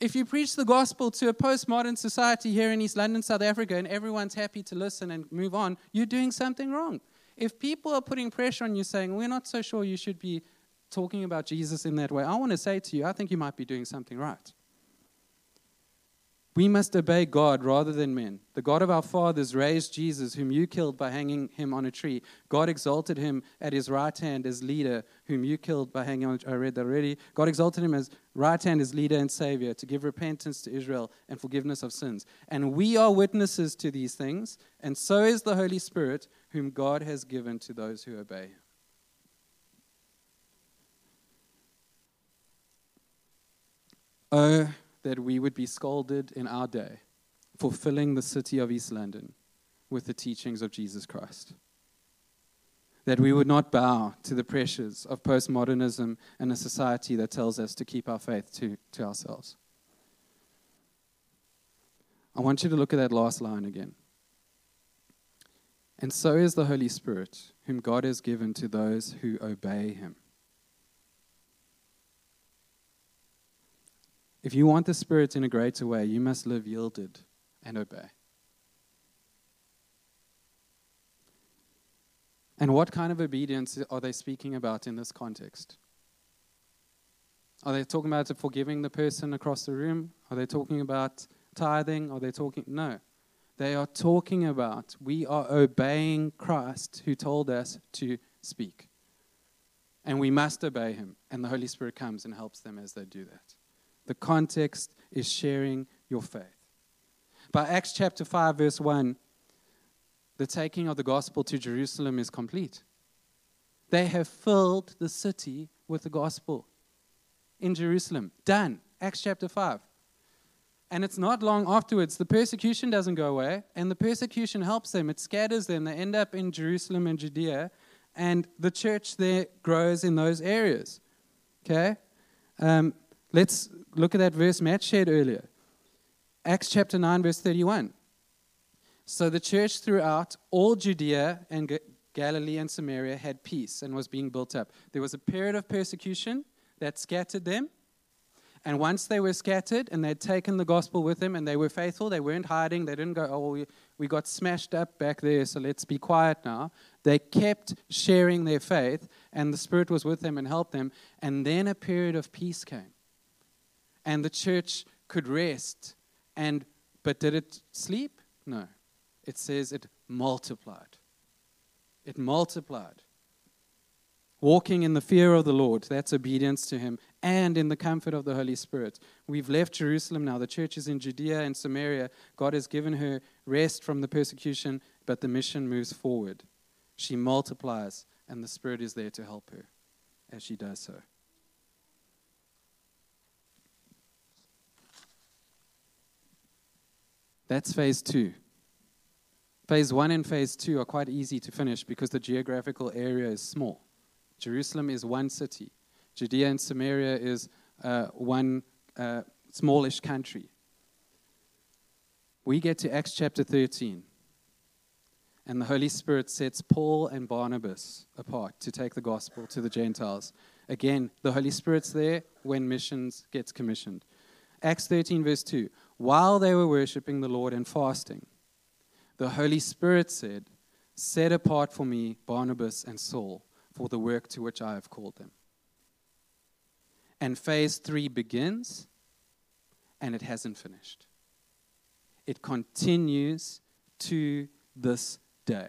If you preach the gospel to a postmodern society here in East London, South Africa, and everyone's happy to listen and move on, you're doing something wrong. If people are putting pressure on you saying, we're not so sure you should be talking about Jesus in that way, I want to say to you, I think you might be doing something right. We must obey God rather than men. The God of our fathers raised Jesus, whom you killed by hanging him on a tree. God exalted him at his right hand as leader, whom you killed by hanging on. I read that already. God exalted him as right hand as leader and savior to give repentance to Israel and forgiveness of sins. And we are witnesses to these things, and so is the Holy Spirit, whom God has given to those who obey Oh, that we would be scolded in our day for filling the city of East London with the teachings of Jesus Christ. That we would not bow to the pressures of postmodernism and a society that tells us to keep our faith to, to ourselves. I want you to look at that last line again. And so is the Holy Spirit, whom God has given to those who obey him. If you want the Spirit in a greater way, you must live yielded and obey. And what kind of obedience are they speaking about in this context? Are they talking about forgiving the person across the room? Are they talking about tithing? Are they talking? No. They are talking about we are obeying Christ who told us to speak. And we must obey him. And the Holy Spirit comes and helps them as they do that. The context is sharing your faith. By Acts chapter 5, verse 1, the taking of the gospel to Jerusalem is complete. They have filled the city with the gospel in Jerusalem. Done. Acts chapter 5. And it's not long afterwards, the persecution doesn't go away, and the persecution helps them. It scatters them. They end up in Jerusalem and Judea, and the church there grows in those areas. Okay? Um, let's look at that verse Matt shared earlier. Acts chapter 9, verse 31. So the church throughout all Judea and Galilee and Samaria had peace and was being built up. There was a period of persecution that scattered them. And once they were scattered and they'd taken the gospel with them and they were faithful, they weren't hiding, they didn't go, oh, we, we got smashed up back there, so let's be quiet now. They kept sharing their faith, and the Spirit was with them and helped them. And then a period of peace came and the church could rest. And but did it sleep? No. It says it multiplied. It multiplied. walking in the fear of the Lord, that's obedience to Him, and in the comfort of the Holy Spirit. We've left Jerusalem now. The church is in Judea and Samaria. God has given her rest from the persecution, but the mission moves forward. She multiplies, and the Spirit is there to help her as she does so. That's phase two. Phase one and phase two are quite easy to finish because the geographical area is small. Jerusalem is one city, Judea and Samaria is uh, one uh, smallish country. We get to Acts chapter 13, and the Holy Spirit sets Paul and Barnabas apart to take the gospel to the Gentiles. Again, the Holy Spirit's there when missions gets commissioned. Acts 13, verse 2. While they were worshiping the Lord and fasting, the Holy Spirit said, Set apart for me Barnabas and Saul for the work to which I have called them. And phase three begins, and it hasn't finished. It continues to this day.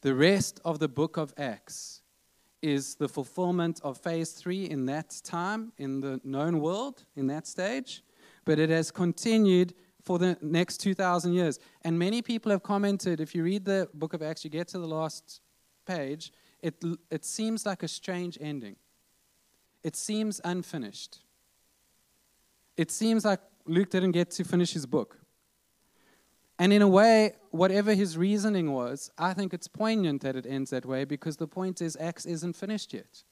The rest of the book of Acts is the fulfillment of phase three in that time, in the known world, in that stage, but it has continued for the next 2,000 years. And many people have commented if you read the book of Acts, you get to the last page, it, it seems like a strange ending. It seems unfinished. It seems like Luke didn't get to finish his book. And in a way, whatever his reasoning was, I think it's poignant that it ends that way because the point is, Acts isn't finished yet.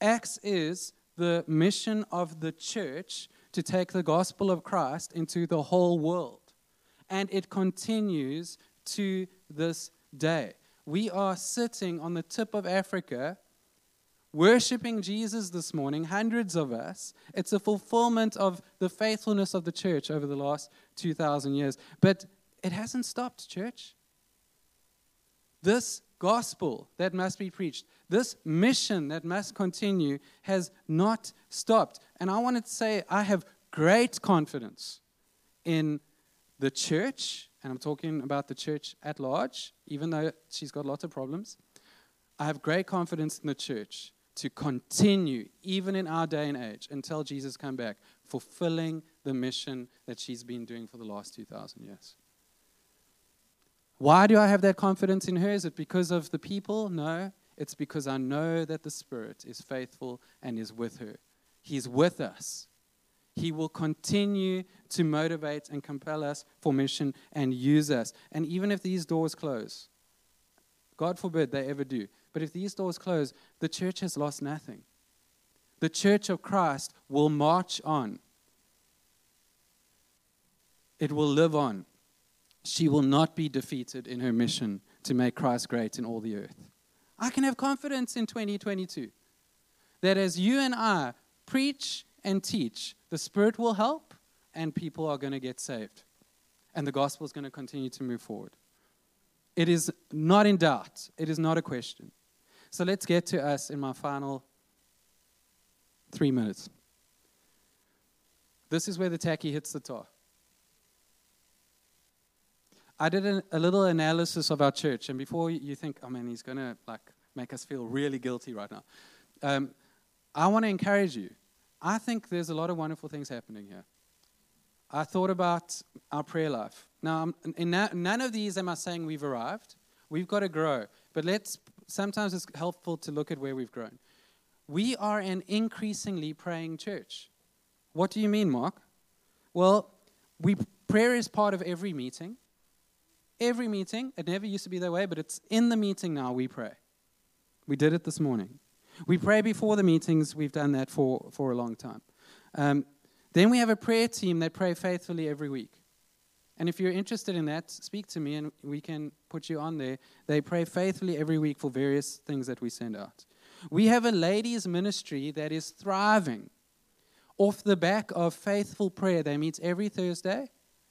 Acts is the mission of the church to take the gospel of Christ into the whole world. And it continues to this day. We are sitting on the tip of Africa worshiping Jesus this morning, hundreds of us. It's a fulfillment of the faithfulness of the church over the last 2,000 years. But it hasn't stopped, church. This gospel that must be preached, this mission that must continue, has not stopped. And I want to say, I have great confidence in the church, and I'm talking about the church at large, even though she's got lots of problems. I have great confidence in the church to continue, even in our day and age, until Jesus come back, fulfilling the mission that she's been doing for the last 2,000 years. Why do I have that confidence in her? Is it because of the people? No. It's because I know that the Spirit is faithful and is with her. He's with us. He will continue to motivate and compel us for mission and use us. And even if these doors close, God forbid they ever do, but if these doors close, the church has lost nothing. The church of Christ will march on, it will live on. She will not be defeated in her mission to make Christ great in all the earth. I can have confidence in 2022 that as you and I preach and teach, the Spirit will help and people are going to get saved. And the gospel is going to continue to move forward. It is not in doubt, it is not a question. So let's get to us in my final three minutes. This is where the tacky hits the tar. I did a, a little analysis of our church, and before you think, oh man, he's going to like make us feel really guilty right now, um, I want to encourage you. I think there's a lot of wonderful things happening here. I thought about our prayer life. Now, in none of these am I saying we've arrived. We've got to grow. But let's sometimes it's helpful to look at where we've grown. We are an increasingly praying church. What do you mean, Mark? Well, we, prayer is part of every meeting. Every meeting. It never used to be that way, but it's in the meeting now we pray. We did it this morning. We pray before the meetings. We've done that for, for a long time. Um, then we have a prayer team that pray faithfully every week. And if you're interested in that, speak to me and we can put you on there. They pray faithfully every week for various things that we send out. We have a ladies' ministry that is thriving off the back of faithful prayer. They meet every Thursday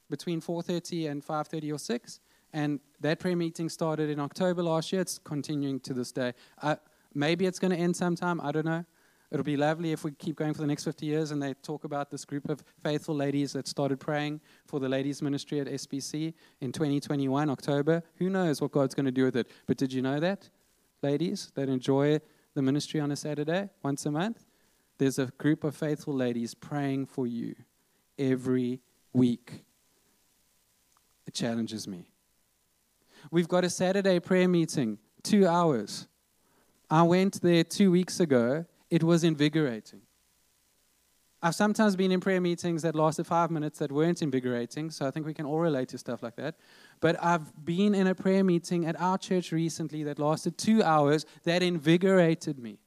between 4:30 and 5:30 or 6. And that prayer meeting started in October last year. It's continuing to this day. Uh, maybe it's going to end sometime. I don't know. It'll be lovely if we keep going for the next 50 years and they talk about this group of faithful ladies that started praying for the ladies' ministry at SBC in 2021, October. Who knows what God's going to do with it? But did you know that? ladies that enjoy the ministry on a Saturday once a month, there's a group of faithful ladies praying for you every week. It challenges me. We've got a Saturday prayer meeting, two hours. I went there two weeks ago. It was invigorating. I've sometimes been in prayer meetings that lasted five minutes that weren't invigorating, so I think we can all relate to stuff like that. But I've been in a prayer meeting at our church recently that lasted two hours that invigorated me.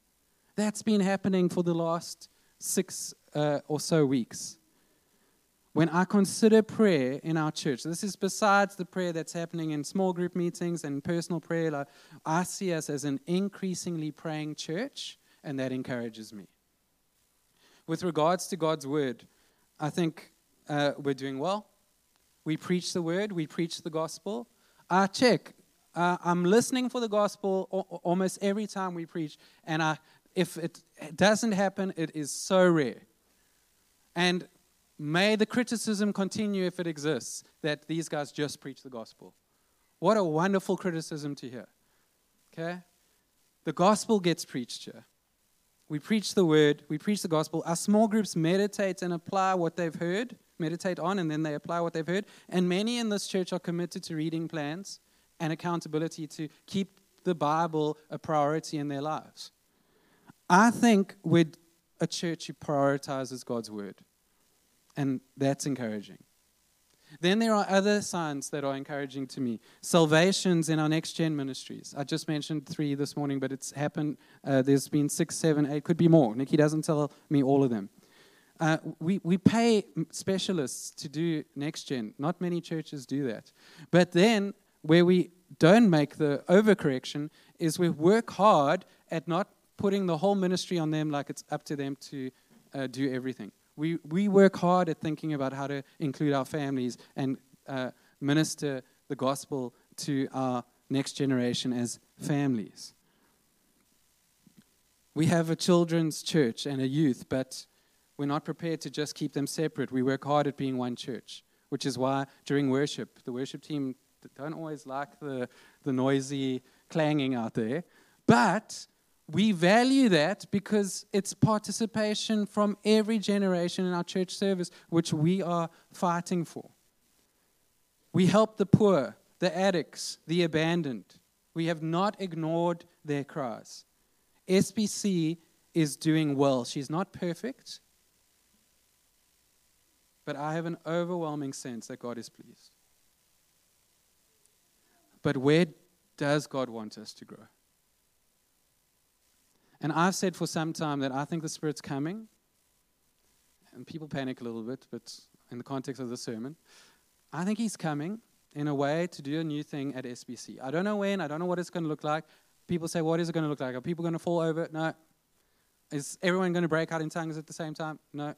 That's been happening for the last six uh, or so weeks. When I consider prayer in our church, this is besides the prayer that's happening in small group meetings and personal prayer, like, I see us as an increasingly praying church, and that encourages me. With regards to God's word, I think uh, we're doing well. We preach the word, we preach the gospel. I check. Uh, I'm listening for the gospel almost every time we preach, and I, if it doesn't happen, it is so rare. And may the criticism continue if it exists that these guys just preach the gospel. What a wonderful criticism to hear. Okay? The gospel gets preached here. We preach the word, we preach the gospel. Our small groups meditate and apply what they've heard, meditate on, and then they apply what they've heard. And many in this church are committed to reading plans and accountability to keep the Bible a priority in their lives. I think we're a church who prioritizes God's word, and that's encouraging. Then there are other signs that are encouraging to me. Salvations in our next gen ministries. I just mentioned three this morning, but it's happened. Uh, there's been six, seven, eight, could be more. Nikki doesn't tell me all of them. Uh, we, we pay specialists to do next gen. Not many churches do that. But then, where we don't make the overcorrection, is we work hard at not putting the whole ministry on them like it's up to them to uh, do everything. We, we work hard at thinking about how to include our families and uh, minister the gospel to our next generation as families. We have a children's church and a youth, but we're not prepared to just keep them separate. We work hard at being one church, which is why during worship, the worship team don't always like the, the noisy clanging out there, but we value that because it's participation from every generation in our church service, which we are fighting for. We help the poor, the addicts, the abandoned. We have not ignored their cries. SBC is doing well. She's not perfect, but I have an overwhelming sense that God is pleased. But where does God want us to grow? And I've said for some time that I think the Spirit's coming. And people panic a little bit, but in the context of the sermon, I think He's coming in a way to do a new thing at SBC. I don't know when, I don't know what it's going to look like. People say, What is it going to look like? Are people going to fall over? No. Is everyone going to break out in tongues at the same time? No.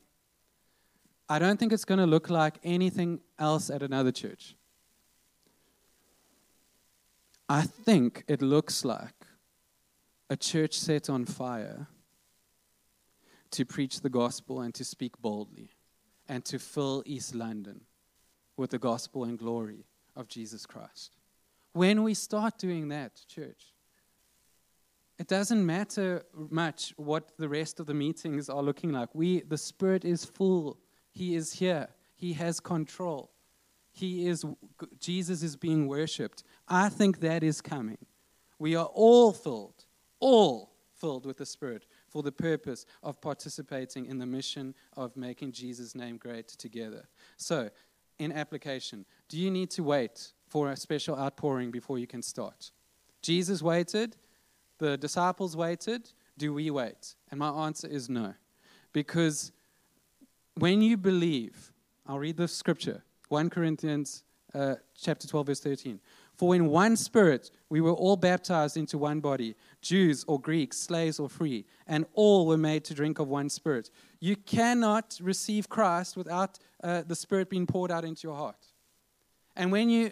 I don't think it's going to look like anything else at another church. I think it looks like a church set on fire to preach the gospel and to speak boldly and to fill East London with the gospel and glory of Jesus Christ. When we start doing that, church, it doesn't matter much what the rest of the meetings are looking like. We, the Spirit is full. He is here. He has control. He is, Jesus is being worshipped. I think that is coming. We are all filled all filled with the Spirit for the purpose of participating in the mission of making Jesus' name great together. So, in application, do you need to wait for a special outpouring before you can start? Jesus waited, the disciples waited. Do we wait? And my answer is no. Because when you believe, I'll read the scripture 1 Corinthians uh, chapter 12, verse 13. For in one spirit we were all baptized into one body, Jews or Greeks, slaves or free, and all were made to drink of one spirit. You cannot receive Christ without uh, the spirit being poured out into your heart. And when you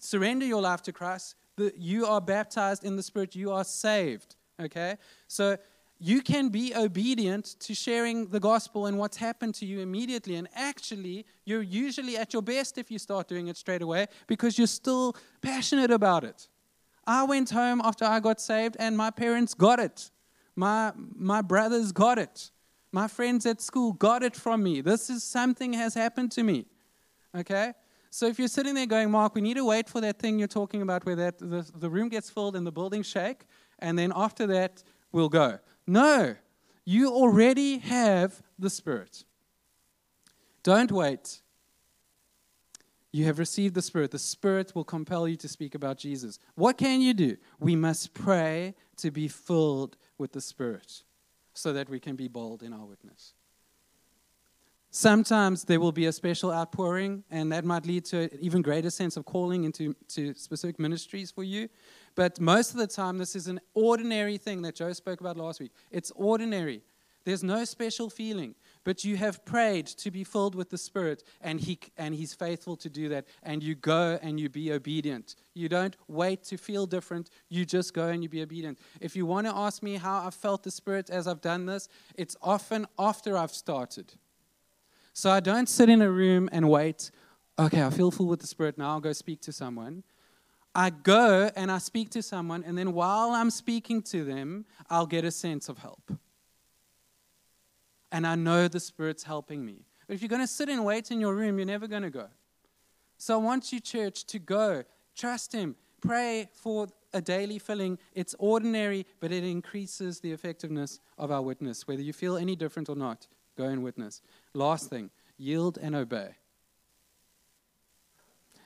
surrender your life to Christ, the, you are baptized in the spirit, you are saved. Okay? So you can be obedient to sharing the gospel and what's happened to you immediately. And actually, you're usually at your best if you start doing it straight away because you're still passionate about it. I went home after I got saved and my parents got it. My, my brothers got it. My friends at school got it from me. This is something has happened to me. Okay? So if you're sitting there going, Mark, we need to wait for that thing you're talking about where that the, the room gets filled and the building shake, and then after that we'll go. No. You already have the Spirit. Don't wait. You have received the Spirit. The Spirit will compel you to speak about Jesus. What can you do? We must pray to be filled with the Spirit so that we can be bold in our witness. Sometimes there will be a special outpouring, and that might lead to an even greater sense of calling into to specific ministries for you. But most of the time, this is an ordinary thing that Joe spoke about last week. It's ordinary. There's no special feeling but you have prayed to be filled with the Spirit, and, he, and He's faithful to do that. And you go and you be obedient. You don't wait to feel different, you just go and you be obedient. If you want to ask me how I've felt the Spirit as I've done this, it's often after I've started. So I don't sit in a room and wait, okay, I feel full with the Spirit, now I'll go speak to someone. I go and I speak to someone, and then while I'm speaking to them, I'll get a sense of help and I know the Spirit's helping me. But if you're going to sit and wait in your room, you're never going to go. So I want you, church, to go. Trust Him. Pray for a daily filling. It's ordinary, but it increases the effectiveness of our witness. Whether you feel any different or not, go and witness. Last thing yield and obey.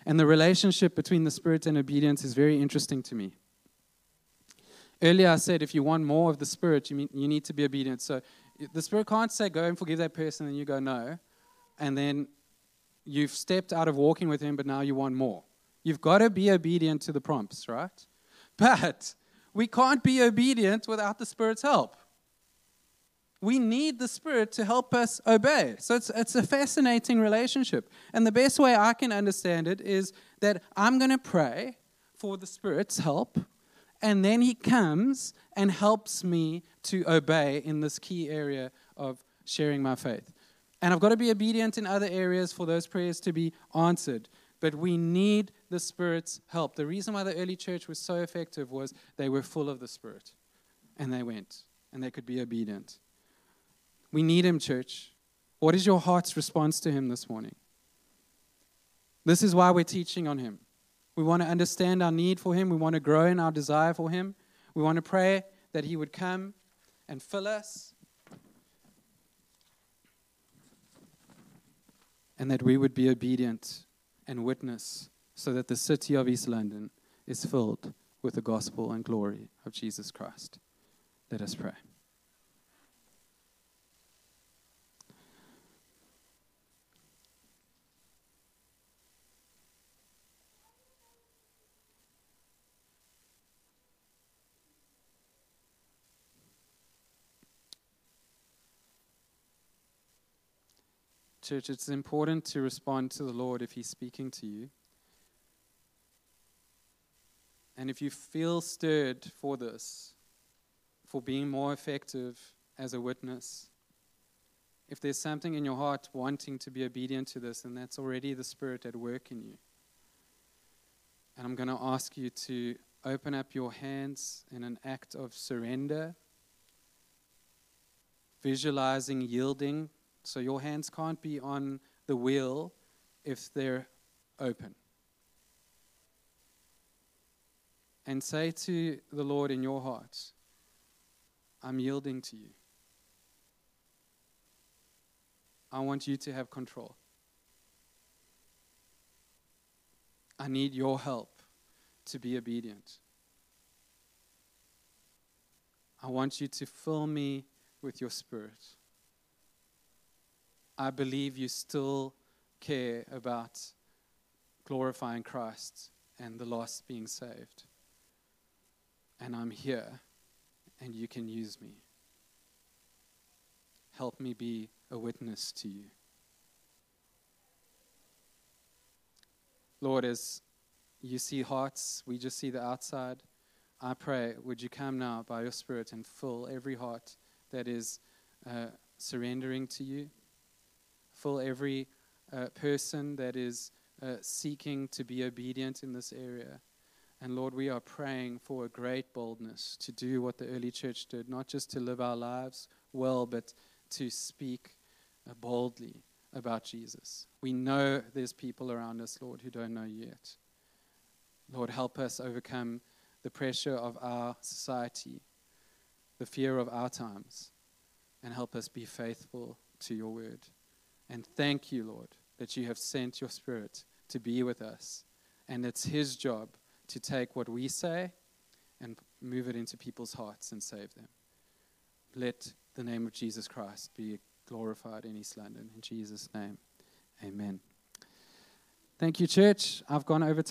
And the relationship between the Spirit and obedience is very interesting to me. Earlier, I said if you want more of the Spirit, you, mean, you need to be obedient. So the Spirit can't say, go and forgive that person, and you go, no. And then you've stepped out of walking with Him, but now you want more. You've got to be obedient to the prompts, right? But we can't be obedient without the Spirit's help. We need the Spirit to help us obey. So it's, it's a fascinating relationship. And the best way I can understand it is that I'm going to pray for the Spirit's help and then he comes and helps me to obey in this key area of sharing my faith. And I've got to be obedient in other areas for those prayers to be answered. But we need the Spirit's help. The reason why the early church was so effective was they were full of the Spirit. And they went, and they could be obedient. We need Him, church. What is your heart's response to Him this morning? This is why we're teaching on Him. We want to understand our need for Him. We want to grow in our desire for Him. We want to pray that He would come and fill us. And that we would be obedient and witness so that the city of East London is filled with the gospel and glory of Jesus Christ. Let us pray. Church, it's important to respond to the Lord if He's speaking to you. And if you feel stirred for this, for being more effective as a witness, if there's something in your heart wanting to be obedient to this, then that's already the Spirit at work in you. And I'm going to ask you to open up your hands in an act of surrender, visualizing yielding so your hands can't be on the wheel if they're open. And say to the Lord in your heart, I'm yielding to you. I want you to have control. I need your help to be obedient. I want you to fill me with your spirit. I believe you still care about glorifying Christ and the lost being saved. And I'm here, and you can use me. Help me be a witness to you. Lord, as you see hearts, we just see the outside. I pray, would you come now by your Spirit and fill every heart that is uh, surrendering to you? Fill every uh, person that is uh, seeking to be obedient in this area. And Lord, we are praying for a great boldness to do what the early church did, not just to live our lives well, but to speak uh, boldly about Jesus. We know there's people around us, Lord, who don't know yet. Lord, help us overcome the pressure of our society, the fear of our times, and help us be faithful to your word. And thank you, Lord, that you have sent your Spirit to be with us. And it's His job to take what we say and move it into people's hearts and save them. Let the name of Jesus Christ be glorified in East London. In Jesus' name, amen. Thank you, church. I've gone over time.